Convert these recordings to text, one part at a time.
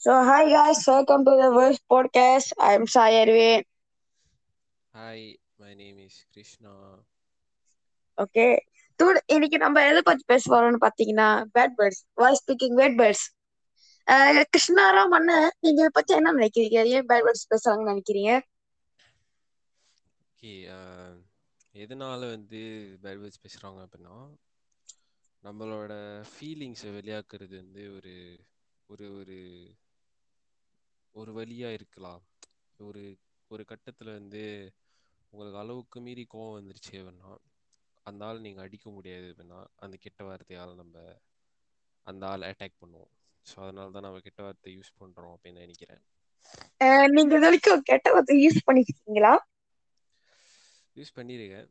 So, hi guys, welcome to the Verse Podcast. I'm Arvind. Hi, my name is Krishna. Okay dude இன்னைக்கு நம்ம எதை பத்தி பேச போறோம்னு பாத்தீங்கன்னா bad birds voice speaking bad birds Krishnaram அண்ணன் நீங்க இதை பத்தி என்ன நினைக்கிறீங்க ஏன் பேட் பேர்ட்ஸ் பேசுறாங்கன்னு நினைக்கிறீங்க ஓகே எதனால வந்து பேட் வேர்ட்ஸ் பேசுகிறாங்க அப்படின்னா நம்மளோட ஃபீலிங்ஸை வெளியாக்குறது வந்து ஒரு ஒரு ஒரு ஒரு வழியாக இருக்கலாம். ஒரு ஒரு கட்டத்தில் வந்து உங்களுக்கு அளவுக்கு மீறி கோவம் வந்துருச்சு அப்படின்னா அந்த ஆள் நீங்கள் அடிக்க முடியாது அப்படின்னா அந்த கெட்ட வார்த்தையால் நம்ம அந்த ஆள் அட்டாக் பண்ணுவோம். ஸோ அதனால தான் நம்ம கெட்ட வார்த்தை யூஸ் பண்ணுறோம் அப்படின்னு நினைக்கிறேன். நீங்க இது வரைக்கும் கெட்ட வார்த்தை யூஸ் பண்ணிருக்கீங்களா யூஸ் பண்ணியிருக்கேன்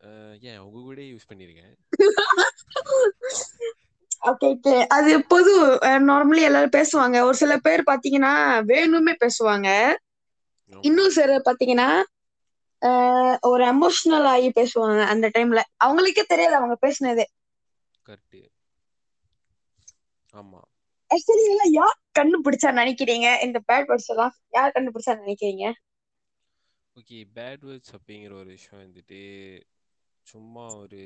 அஹ் ஏன் உங்க கூட யூஸ் பண்ணியிருக்கேன் ஓகே அது பொது நார்மலி எல்லாரும் பேசுவாங்க. ஒரு சில பேர் பாத்தீங்கன்னா வேணுமே பேசுவாங்க. இன்னும் சிலர் பாத்தீங்கன்னா ஒரு எமோஷனல் ஆகி பேசுவாங்க அந்த டைம்ல அவங்களுக்கே தெரியாது அவங்க பேசுனது. ஆமா. ஆக்சுவலி எல்லாம் யார் கண்டுபிடிச்சா நினைக்கிறீங்க? இந்த பேட் வேர்ட்ஸ் எல்லாம் யார் கண்டுபிடிச்சா நினைக்கிறீங்க? ஓகே பேட் வேர்ட்ஸ் அப்படிங்கிற ஒரு விஷயம் வந்துட்டு சும்மா ஒரு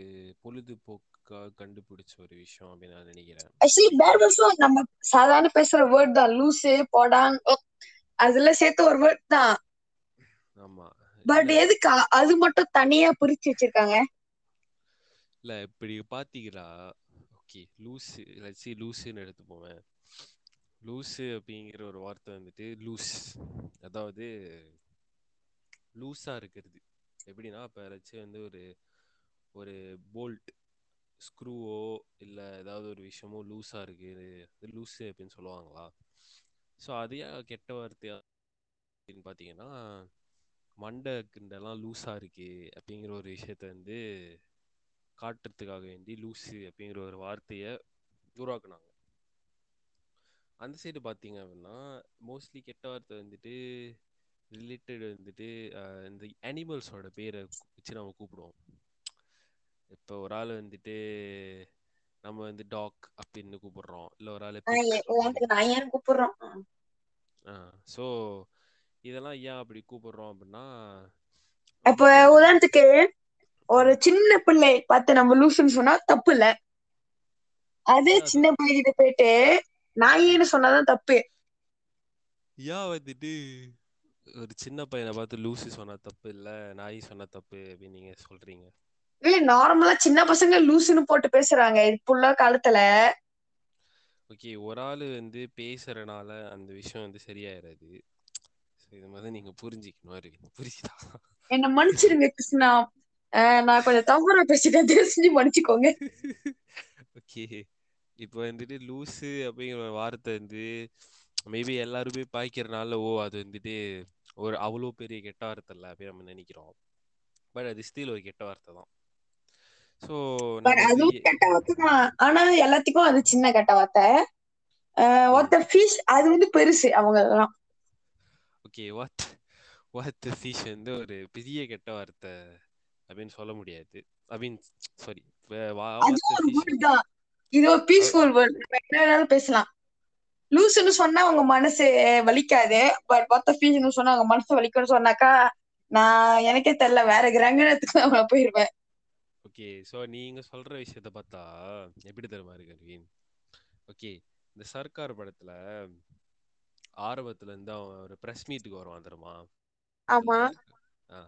பொழுதுபோக்காக கண்டுபிடிச்ச ஒரு விஷயம் அப்படின்னு நான் நினைக்கிறேன். ஆக்சுவலி வேர்ட்ஸ் நம்ம சாதாரண பேசுற வேர்ட் தான். லூசு போடான் ஓ, அதெல்லாம் சேர்த்து ஒரு வேர்ட் தான். ஆமா. பட் எதுக்கு? அது மட்டும் தனியா பிரிச்சு வச்சிருக்காங்க. இல்ல இப்படி பாத்தீங்களா ஓகே லூஸு லட்சி லூஸுன்னு எடுத்துப்போமே. லூஸு அப்படிங்கிற ஒரு வார்த்தை வந்துட்டு லூஸ் அதாவது லூஸா இருக்கிறது. எப்படின்னா இப்போ ஏதாச்சும் வந்து ஒரு ஒரு போல்ட் ஸ்க்ரூவோ இல்லை ஏதாவது ஒரு விஷயமோ லூஸாக இருக்குது அது லூஸு அப்படின்னு சொல்லுவாங்களா? ஸோ அதையே கெட்ட வார்த்தையா அப்படின்னு பார்த்தீங்கன்னா மண்டை கிண்டெல்லாம் லூஸாக இருக்குது அப்படிங்கிற ஒரு விஷயத்த வந்து காட்டுறதுக்காக வேண்டி லூஸு அப்படிங்கிற ஒரு வார்த்தையை உருவாக்குனாங்க. அந்த சைடு பார்த்தீங்க அப்படின்னா மோஸ்ட்லி கெட்ட வார்த்தை வந்துட்டு ரிலேட்டட் வந்துட்டு இந்த அனிமல்ஸோட பேரை வச்சு நம்ம கூப்பிடுவோம். இப்போ ஒரு ஆள் வந்துட்டு நம்ம வந்து டாக் அப்படின்னு கூப்பிடுறோம். இல்லை ஒரு ஆள் கூப்பிடுறோம்? ஸோ இதெல்லாம் ஏன் அப்படி கூப்பிடுறோம் அப்படின்னா வந்து உதாரணத்துக்கு ஒரு சின்ன பிள்ளை பார்த்து நம்ம லூசுன்னு சொன்னா தப்பு இல்ல. அதே சின்ன பிள்ளைகிட்ட போயிட்டு நாயேன்னு சொன்னாதான் தப்பு. ஏன் வந்துட்டு ஒரு சின்ன பையனை பார்த்து லூசு சொன்னா தப்பு இல்லை நாய் சொன்னா தப்பு அப்படின்னு நீங்க சொல்றீங்க. இல்ல நார்மலா சின்ன பசங்க லூசுன்னு போட்டு பேசுறாங்க. இப்போ காலத்துல. ஓகே ஒரு ஆள் வந்து பேசுறனால அந்த விஷயம் வந்து சரியாயிராது. இது மாதிரி நீங்க புரிஞ்சிக்கணும். அரவிந்த் புரிஞ்சுதா? என்ன மன்னிச்சிருங்க கிருஷ்ணா. நான் கொஞ்சம் தவறா பேசிட்டேன். தயவு செஞ்சு மன்னிச்சுக்கோங்க. ஓகே இப்போ வந்துட்டு லூஸு அப்படிங்கிற வார்த்தை வந்து மேபி எல்லாருமே பாய்க்கிறனால ஓ அது வந்துட்டு ஒரு அவ்வளோ பெரிய கெட்ட வார்த்தை இல்லை அப்படின்னு நம்ம நினைக்கிறோம். பட் அது ஸ்டில் ஒரு கெட்ட வார்த்தை தான் ஸோ பட் நம்ம வந்து அதுவும் கெட்ட வார்த்தை தான். ஆனா எல்லாத்துக்கும் அது சின்ன கெட்ட வார்த்தை ஒருத்த ஃபீஸ் அது வந்து பெருசு அவங்க எல்லாம் ஓகே வாட் வாட் ஃபிஷ் வந்து ஒரு பெரிய கெட்ட வார்த்தை அப்படின்னு சொல்ல முடியாது. I mean sorry what fish இது ஒரு பீஸ்ஃபுல் வேர்ட் நம்ம என்ன வேணாலும் பேசலாம். லூசுன்னு சொன்னா உங்க மனசு வலிக்காது. பட் மொத்த ஃபீஸ்னு சொன்னா உங்க மனசு வலிக்கும்னு சொன்னாக்கா நான் எனக்கே தெரியல. வேற கிரகணத்துக்கு நான் போயிருவேன் ஓகே. ஸோ நீங்க சொல்ற விஷயத்த பார்த்தா எப்படி தெரியுமா இருக்கு அரவிந்த் ஓகே. இந்த சர்க்கார் படத்துல ஆரம்பத்துல இருந்து அவன் ஒரு ப்ரெஸ் மீட்டுக்கு வருவான் தெரியுமா? ஆமா. ஆ.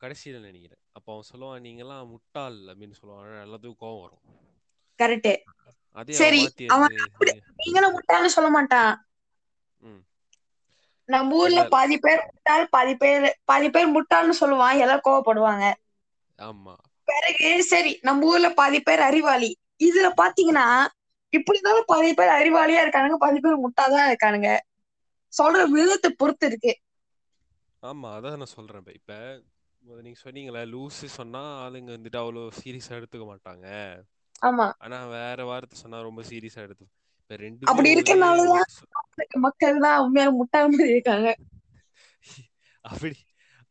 கடைசியில் நினைக்கிறேன். அப்போ அவன் சொல்லுவான் நீங்கெல்லாம் முட்டாள் அப்படின்னு சொல்லுவான். எல்லாத்துக்கும் கோவம் வரும். கரெக்ட் அதே சரி. அவன் நீங்களும் முட்டாள்னு சொல்ல மாட்டான். நம்ம ஊர்ல பாதி பேர் முட்டாள் பாதி பேர் பாதி பேர் முட்டாள்னு சொல்லுவான். எல்லாரும் கோவப்படுவாங்க. ஆமா. பிறகு சரி நம்ம ஊர்ல பாதி பேர் அறிவாளி. இதுல பாத்தீங்கன்னா இப்படி இருந்தாலும் பாதி பேர் அறிவாளியா இருக்கானுங்க பாதி பேர் முட்டாதான் இருக்கானுங்க. சொல்ற விதத்தை பொறுத்து இருக்கு. ஆமா அதான் நான் சொல்றேன் இப்ப. நீங்க சொன்னீங்களே லூசு சொன்னா ஆளுங்க வந்துட்டு அவ்வளோ சீரியஸா எடுத்துக்க மாட்டாங்க. ஆமா. ஆனா வேற வார்த்தை சொன்னா ரொம்ப சீரியஸா எடுத்து இப்ப ரெண்டுமே அப்படி இருக்கனாலதான் மக்கள் தான் உண்மையான முட்டாள் மாதிரி இருக்காங்க. அப்படி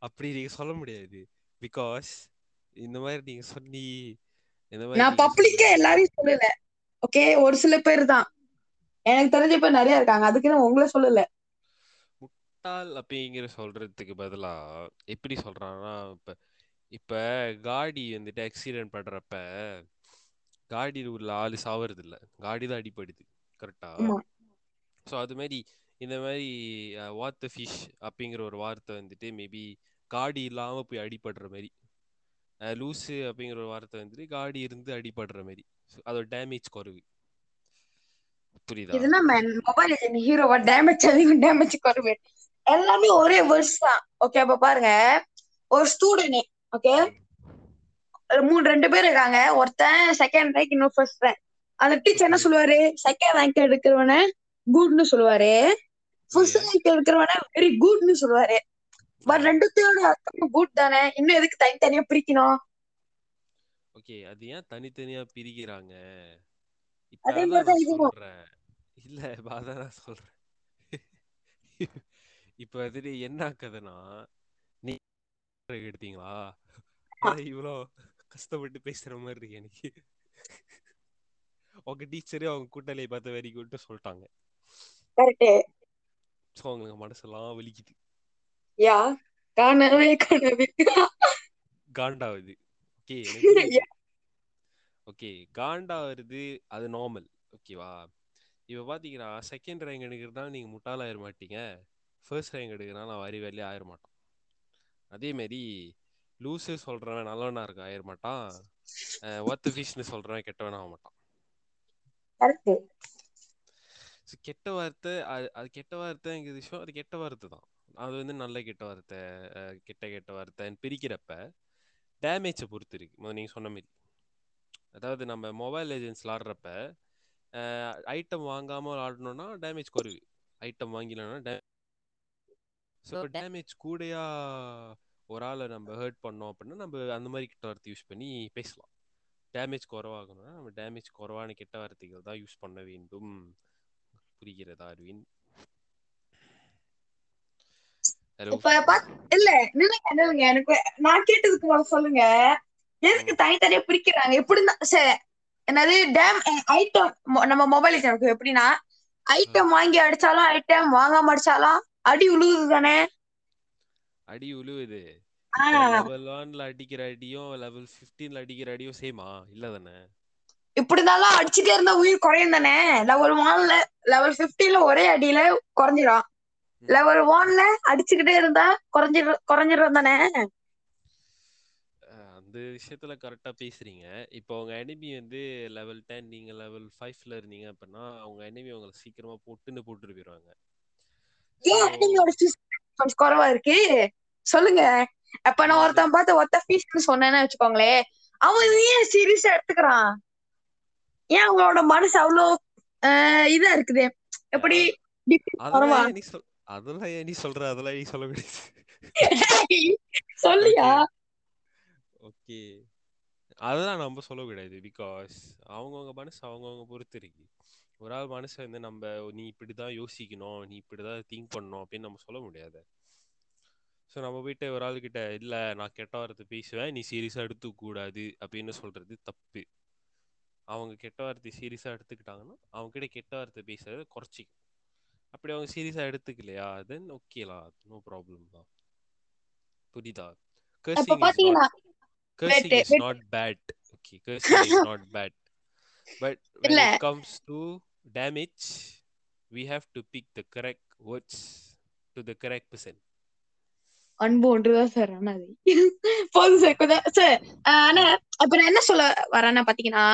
அப்படி நீங்க சொல்ல முடியாது. பிகாஸ் இந்த மாதிரி நீங்க மாதிரி நான் பப்ளிக்கா எல்லாரையும் சொல்லல. ஓகே ஒரு சில பேர் தான் எனக்கு தெரிஞ்ச பேர் நிறைய இருக்காங்க. அதுக்கு நான் உங்களை சொல்லல. முட்டாள் அப்படிங்கிற சொல்றதுக்கு பதிலா எப்படி சொல்றான்னா இப்ப இப்ப காடி வந்துட்டு ஆக்சிடென்ட் பண்றப்ப காடியில் உள்ள ஆளு சாவறது இல்ல காடி தான் அடிபடுது கரெக்டா ஸோ அது மாதிரி இந்த மாதிரி வாட் த ஃபிஷ் அப்படிங்கிற ஒரு வார்த்தை வந்துட்டு மேபி காடி இல்லாம போய் அடிபடுற மாதிரி. லூஸு அப்படிங்கிற ஒரு வார்த்தை வந்துட்டு காடி இருந்து அடிபடுற மாதிரி அதோட டேமேஜ் குறைவு. புரியுதா? இதுனா மொபைல் ஹீரோவா டேமேஜ் அதிகம் டேமேஜ் குறைவு. எல்லாமே ஒரே வேர்ட்ஸ் தான். ஓகே அப்ப பாருங்க. ஒரு ஸ்டூடெண்ட் ஓகே மூணு ரெண்டு பேர் இருக்காங்க. ஒருத்தன் செகண்ட் ரேங்க் இன்னும் ஃபர்ஸ்ட் ரேங்க் அந்த டீச்சர் என்ன சொல்லுவாரு? செகண்ட் ரேங்க் எடுக்கிறவன குட்னு சொல்லுவாரு. ஃபர்ஸ்ட் ரேங்க் எடுக்கிறவன வெரி குட்னு சொல்லுவாரு. பட் ரெண்டுத்தையோட அர்த்தம் குட் தானே? இன்னும் எதுக்கு தனித்தனியா பிரிக்கணும்? ஓகே அது ஏன் தனித்தனியா பிரிக்கிறாங்க? அதே இதுவும். சொல்றேன். இல்ல அதான் சொல்றேன். இப்ப வந்துட்டு என்ன ஆக்குதுன்னா நீ எடுத்தீங்களா? இவ்வளோ கஷ்டப்பட்டு பேசுற மாதிரி இருக்கு எனக்கு. உங்க டீச்சரே அவங்க கூட்டாளியை பார்த்து வெரி குட்னு சொல்லிட்டாங்க. ஸோ அவங்களுக்கு மனசெல்லாம் வலிக்குது. யா காணவே காணவே. காண்டாவுது. ஓகே ஓகே காண்டா வருது அது நார்மல் ஓகேவா இப்போ பார்த்தீங்கன்னா செகண்ட் ரேங்க் எடுக்கிறதுனால நீங்கள் முட்டாளாயிர மாட்டீங்க. ஃபர்ஸ்ட் ரேங்க் எடுக்கிறனால நான் வரி வேலையே ஆயிர மாட்டான் அதே மாதிரி லூஸு சொல்கிறவன் நல்லவனா இருக்க ஆயிர மாட்டான். ஒத்து ஃபிஷ்னு சொல்கிறவன் கெட்டவனா ஆக மாட்டான். கெட்ட வார்த்தை அது அது கெட்ட வார்த்தைங்கிற விஷயம் அது கெட்ட வார்த்தை தான். அது வந்து நல்ல கெட்ட வார்த்தை கெட்ட கெட்ட வார்த்தைன்னு பிரிக்கிறப்ப டேமேஜை பொறுத்து இருக்கு. முதல்ல நீங்கள் சொன்ன மாதிரி அதாவது நம்ம மொபைல் ஏஜென்ட்ஸ் விளாடுறப்ப ஐட்டம் வாங்காமல் ஆடணும்னா டேமேஜ் குறைவு. ஐட்டம் வாங்கினோம்னா டே ஸோ டேமேஜ் கூடயா ஒரு ஆளை நம்ம ஹர்ட் பண்ணோம் அப்படின்னா நம்ம அந்த மாதிரி கெட்ட வார்த்தை யூஸ் பண்ணி பேசலாம். டேமேஜ் குறவாகணும்னா நம்ம டேமேஜ் குறைவான கெட்ட வார்த்தைகள் தான் யூஸ் பண்ண வேண்டும். புரிகிறதா அரவிந்த் இப்ப இல்ல நில்லுங்க நில்லுங்க எனக்கு நான் கேட்டதுக்கு முதல்ல சொல்லுங்க. எதுக்கு தனித்தனியா பிரிக்கிறாங்க? எப்படின்னா சரி என்னது டேம் ஐட்டம் நம்ம மொபைல் எனக்கு எப்படின்னா ஐட்டம் வாங்கி அடிச்சாலும் ஐட்டம் வாங்காம அடிச்சாலும் அடி உழுவுது தானே? அடி உழுவுது. ஆஹ் லெவல் ஒன்ல அடிக்கிற அடியும் லெவல் பிப்டீன்ல அடிக்கிற அடியும் சேமா இல்ல தானே? இப்படி இருந்தாலும் அடிச்சுட்டே இருந்தா உயிர் குறையும் தானே? லெவல் ஒன்ல லெவல் பிப்டீன்ல ஒரே அடியில குறைஞ்சிரும். லெவல் ஒன்ல அடிச்சுக்கிட்டே இருந்தா குறைஞ்சிரு குறைஞ்சிரும் தானே? அந்த விஷயத்துல கரெக்டா பேசுறீங்க. இப்போ உங்க எனிமி வந்து லெவல் டென் நீங்க லெவல் ஃபைவ்ல இருந்தீங்க அப்படின்னா அவங்க எனிமி உங்களை சீக்கிரமா போட்டுன்னு போட்டுட்டு போயிருவாங்க. ஏன் எனிமியோட கொஞ்சம் குறைவா இருக்கு? சொல்லுங்க. அப்ப நான். ஒருத்தன் பார்த்து ஒத்த ஃபீஸ்னு சொன்னேன்னு வச்சுக்கோங்களேன். அவன் ஏன் சீரியஸா எடுத்துக்கிறான்? ஏன் அவங்களோட மனசு அவ்வளோ இதா இருக்குது? எப்படி நீ அதெல்லாம் ஏன் நீ சொல்ற? அதெல்லாம் நீ சொல்ல முடியாது? சொல்லியா? ஓகே. அதெல்லாம் நம்ம சொல்லக்கூடாது பிகாஸ் அவங்கவுங்க மனசு அவங்கவுங்க பொறுத்து இருக்கு. ஒரு ஆள் மனசை வந்து நம்ம நீ இப்படிதான் யோசிக்கணும். நீ இப்படிதான் திங்க் பண்ணணும். அப்படின்னு நம்ம சொல்ல முடியாது. ஸோ நம்ம போயிட்டு ஒரு ஆள்கிட்ட இல்லை நான் கெட்ட வார்த்தை பேசுவேன். நீ சீரியஸாக எடுத்துக்க கூடாது அப்படின்னு சொல்றது தப்பு. அவங்க கெட்ட வார்த்தை சீரியஸாக எடுத்துக்கிட்டாங்கன்னா அவங்க கிட்ட கெட்ட வார்த்தை பேசுறத குறைச்சிக்கும் அப்படி அவங்க சீரியஸாக எடுத்துக்கலையா? தென் ஓகேலா நோ ப்ராப்ளம் தான். புரியுதா? அப்ப cursing is not bad. Okay cursing is not bad. But when it comes to damage we have to pick the correct words to the correct person. அன்பு ஒன்றுதான் சார் ஆனா அது. போதும் சார் கொஞ்சம் சார் ஆனா அப்ப நான் என்ன சொல்ல வரேன்னா பாத்தீங்கன்னா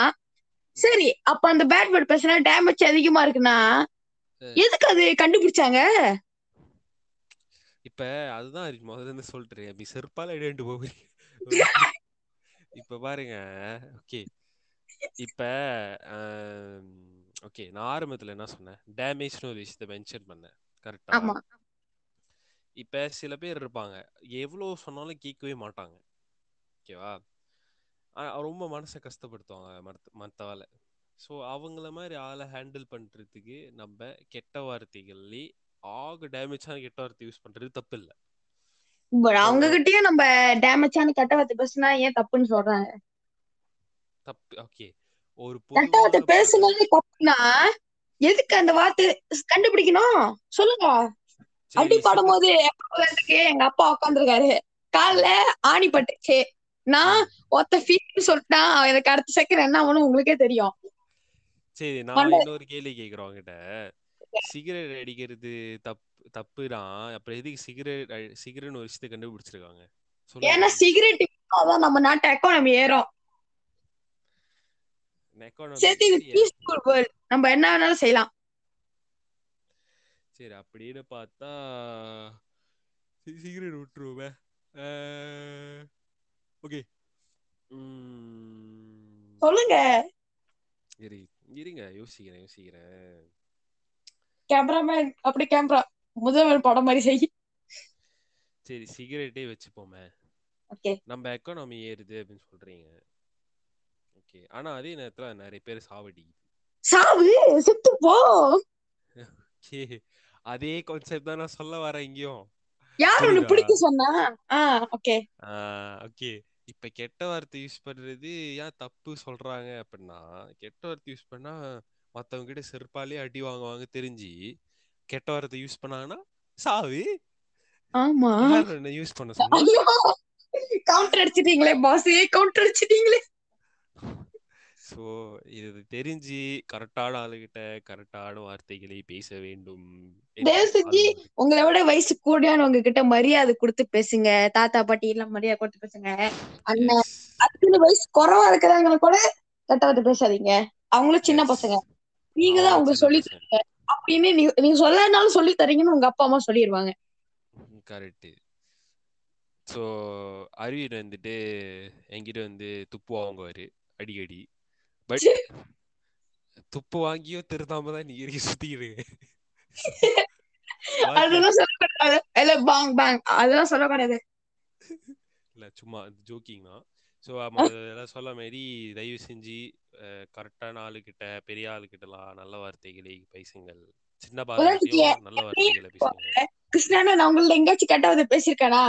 சரி அப்ப அந்த பேட் வேர்ட் பேசினா டேமேஜ் அதிகமா இருக்குன்னா. எதுக்கு அது கண்டுபிடிச்சாங்க? இப்ப அதுதான் இருக்கு. முதல்ல இருந்து சொல்லிட்டு அப்படி செருப்பால எடுத்து போகிறீங்க. இப்ப பாருங்க. ஓகே. இப்ப ஓகே. நான் ஆரம்பத்துல என்ன சொன்னேன்? டேமேஜ்னு ஒரு விஷயத்த மென்ஷன் பண்ணேன். கரெக்டா இப்ப சில பேர் இருப்பாங்க. எவ்வளவு சொன்னாலும் கேட்கவே மாட்டாங்க. ஓகேவா? ரொம்ப மனசை கஷ்டப்படுத்துவாங்க மத்த மற்றவால ஸோ அவங்கள மாதிரி ஆளை ஹேண்டில் பண்றதுக்கு நம்ம கெட்ட வார்த்தைகள்லே ஆக டேமேஜான கெட்ட வார்த்தை யூஸ் பண்றது தப்பு இல்லை பட் அவங்க கிட்டயும் நம்ம டேமேஜான கெட்ட வார்த்தை பேசினா ஏன் தப்புன்னு சொல்றாங்க? தப்பு ஓகே ஒரு கெட்ட வார்த்தை பேசுனாலே தப்புனா எதுக்கு அந்த வார்த்தை கண்டுபிடிக்கணும்? சொல்லுங்க. அடி சரி. பாடும் சொல்லு போது உட்கார்ந்துருக்கு எங்க அப்பா உட்காந்துருக்காரு கால்ல ஆணி பட்டுச்சு நான். ஒத்த ஃபீல் சொல்லிட்டான் எனக்கு அடுத்த செகண்ட் என்ன ஆகணும் உங்களுக்கே தெரியும். சரி நான் இன்னொரு கேள்வி கேக்குறேன் உங்ககிட்ட சிகரெட் அடிக்கிறது தப்பு தப்புதான். அப்புறம் எதுக்கு சிகரெட் சிகரெட்னு ஒரு விஷயத்தை கண்டுபிடிச்சிருக்காங்க? ஏன்னா சிகரெட் அதான் நம்ம நாட்டு எக்கானமி ஏறும். சரி நம்ம என்ன வேணாலும் செய்யலாம். சரி அப்படின்னு பார்த்தா சிகரெட் விட்டுருவோமே. ஓகே. சொல்லுங்க. இரு இருங்க யோசிக்கிறேன் யோசிக்கிறேன். கேமராமேன் அப்படி கேமரா முதல்வர் படம் மாதிரி செய். சரி சிகரெட்டே வச்சுப்போமே. ஓகே. நம்ம எக்கானமி ஏறுது அப்படின்னு சொல்றீங்க. ஓகே. ஆனா அதே நேரத்துல நிறைய பேர் சாவடிக்குது சாவு? செத்து போ. ஓகே. அதே கான்செப்ட் தான் நான் சொல்ல வரேன் இங்கேயும். யார் உனக்கு பிடிக்க சொன்னா? ஆ ஓகே. ஓகே. இப்ப கெட்ட வார்த்தை யூஸ் பண்றது ஏன் தப்பு சொல்றாங்க அப்படின்னா கெட்ட வார்த்தை யூஸ் பண்ணா மத்தவங்க கிட்ட செருப்பாலே அடி வாங்குவாங்க தெரிஞ்சு கெட்ட வார்த்தை யூஸ் பண்ணாங்கன்னா சாவு. ஆமா. யார் என்ன யூஸ் பண்ண சொன்னா கவுண்டர் அடிச்சிட்டீங்களே பாஸ் கவுண்டர் அடிச்சிட்டீங்களே. சோ இது தெரிஞ்சு கரெக்டான ஆளுகிட்ட கரெக்டான வார்த்தைகளை பேச வேண்டும் தயவு செஞ்சு உங்களை விட வயசு கூடியானவங்க கிட்ட மரியாதை கொடுத்து பேசுங்க. தாத்தா பாட்டி எல்லாம் மரியாதை கொடுத்து பேசுங்க. அண்ணன் அதுக்குன்னு வயசு குறைவா இருக்கிறவங்க கூட கெட்ட வார்த்தை பேசாதீங்க. அவங்களும் சின்ன பசங்க. நீங்க தான் அவங்க சொல்லி தரீங்க. அப்படின்னு நீங்க சொல்லனாலும் சொல்லி தரீங்கன்னு உங்க அப்பா அம்மா சொல்லிடுவாங்க கரெக்ட் ஸோ அரவிந்த் வந்துட்டு என்கிட்ட வந்து துப்பு வாங்குவாரு. அடிக்கடி. பட் துப்பு வாங்கியும் திருத்தாம தான் இறுக்கி சுத்திக்கிறீங்க பாக்கி அதெல்லாம் சொல்லக்கூடாது இல்ல பாங் பாங் அதெல்லாம் சொல்லக்கூடாது இல்ல சும்மா ஜோக்கிங் தான் ஸோ அதெல்லாம் சொல்ல மாதிரி தயவு செஞ்சு கரெக்டான ஆளுகிட்ட பெரிய ஆளுகிட்டலாம் நல்ல வார்த்தைகளை பேசுங்கள் சின்ன நல்ல வார்த்தைகளை பேசுங்க கிருஷ்ணானா நான் உங்கள்ட்ட எங்கேயாச்சும் கெட்டவது பேசியிருக்கானா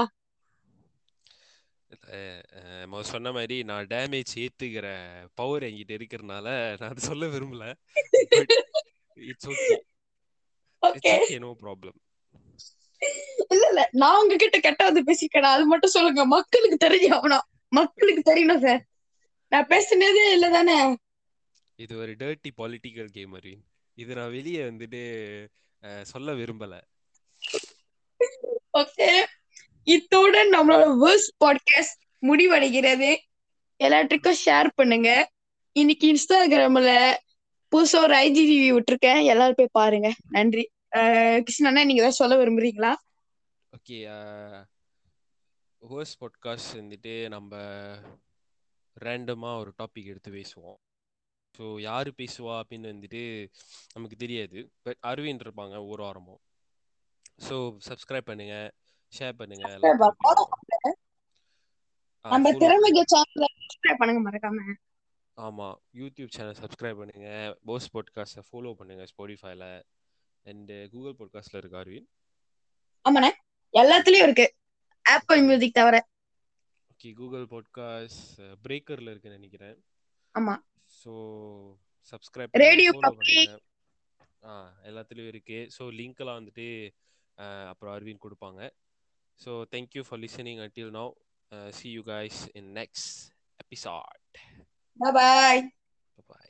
அஹ் அஹ் மொத சொன்ன மாதிரி நான் டேமேஜ் ஏத்துக்கிற பவர் என்கிட்ட இருக்கிறனால நான் அதை சொல்ல விரும்பல. It's okay okay no problem இல்ல இல்ல. நான் உங்ககிட்ட கெட்டவது பேசியிருக்கேனா அது மட்டும் சொல்லுங்க. மக்களுக்கு தெரிஞ்சாகணும் மக்களுக்கு தெரியணும் சார் நான் பேசுனதே இல்ல தானே இது ஒரு டர்ட்டி பொலிட்டிக்கல் கேம் அரவிந்த் இது நான் வெளியே வந்துட்டு சொல்ல விரும்பல. ஓகே இத்துடன் நம்மளோட வேர்ஸ் பாட்காஸ்ட் முடிவடைகிறது. எல்லாத்துக்கும் ஷேர் பண்ணுங்க. இன்னைக்கு இன்ஸ்டாகிராம்ல புதுசா ஒரு ஐஜிடிவி விட்டுருக்கேன். எல்லாரும் போய் பாருங்க. நன்றி. கிருஷ்ணண்ணா நீங்க ஏதாவது சொல்ல விரும்புறீங்களா? ஓகே வேர்ஸ் பாட்காஸ்ட் வந்துட்டு நம்ம ரேண்டமாக ஒரு டாபிக் எடுத்து பேசுவோம். ஸோ யார் பேசுவா அப்படின்னு வந்துட்டு நமக்கு தெரியாது. பட் அரவிந்த் இருப்பாங்க ஒரு வாரமும். ஸோ சப்ஸ்கிரைப் பண்ணுங்கள் ஷேர் பண்ணுங்க நம்ம திறமைக்கு சேனலை சப்ஸ்கிரைப் பண்ணுங்க மறக்காம. ஆமாம் யூடியூப் சேனல் சப்ஸ்கிரைப் பண்ணுங்க. போஸ் பாட்காஸ்ட்டை ஃபாலோ பண்ணுங்க ஸ்பாடிஃபைல அண்ட் கூகுள் பாட்காஸ்ட்டில் இருக்கு அரவிந்த் ஆமாண்ணே. எல்லாத்துலயும் இருக்கு. ஆப்பிள் மியூசிக் தவிர. ஓகே கூகுள் பாட்காஸ்ட் பிரேக்கரில் இருக்குன்னு நினைக்கிறேன். ஆமா. ஸோ சப்ஸ்கிரைப் ரேடியோ பண்ணுங்க. ஆ எல்லாத்துலேயும் இருக்கு. ஸோ லிங்க்லாம் வந்துட்டு அப்புறம் அரவிந்த் கொடுப்பாங்க. So thank you for listening until now. Uh, see you guys in next episode. Bye bye. Bye bye.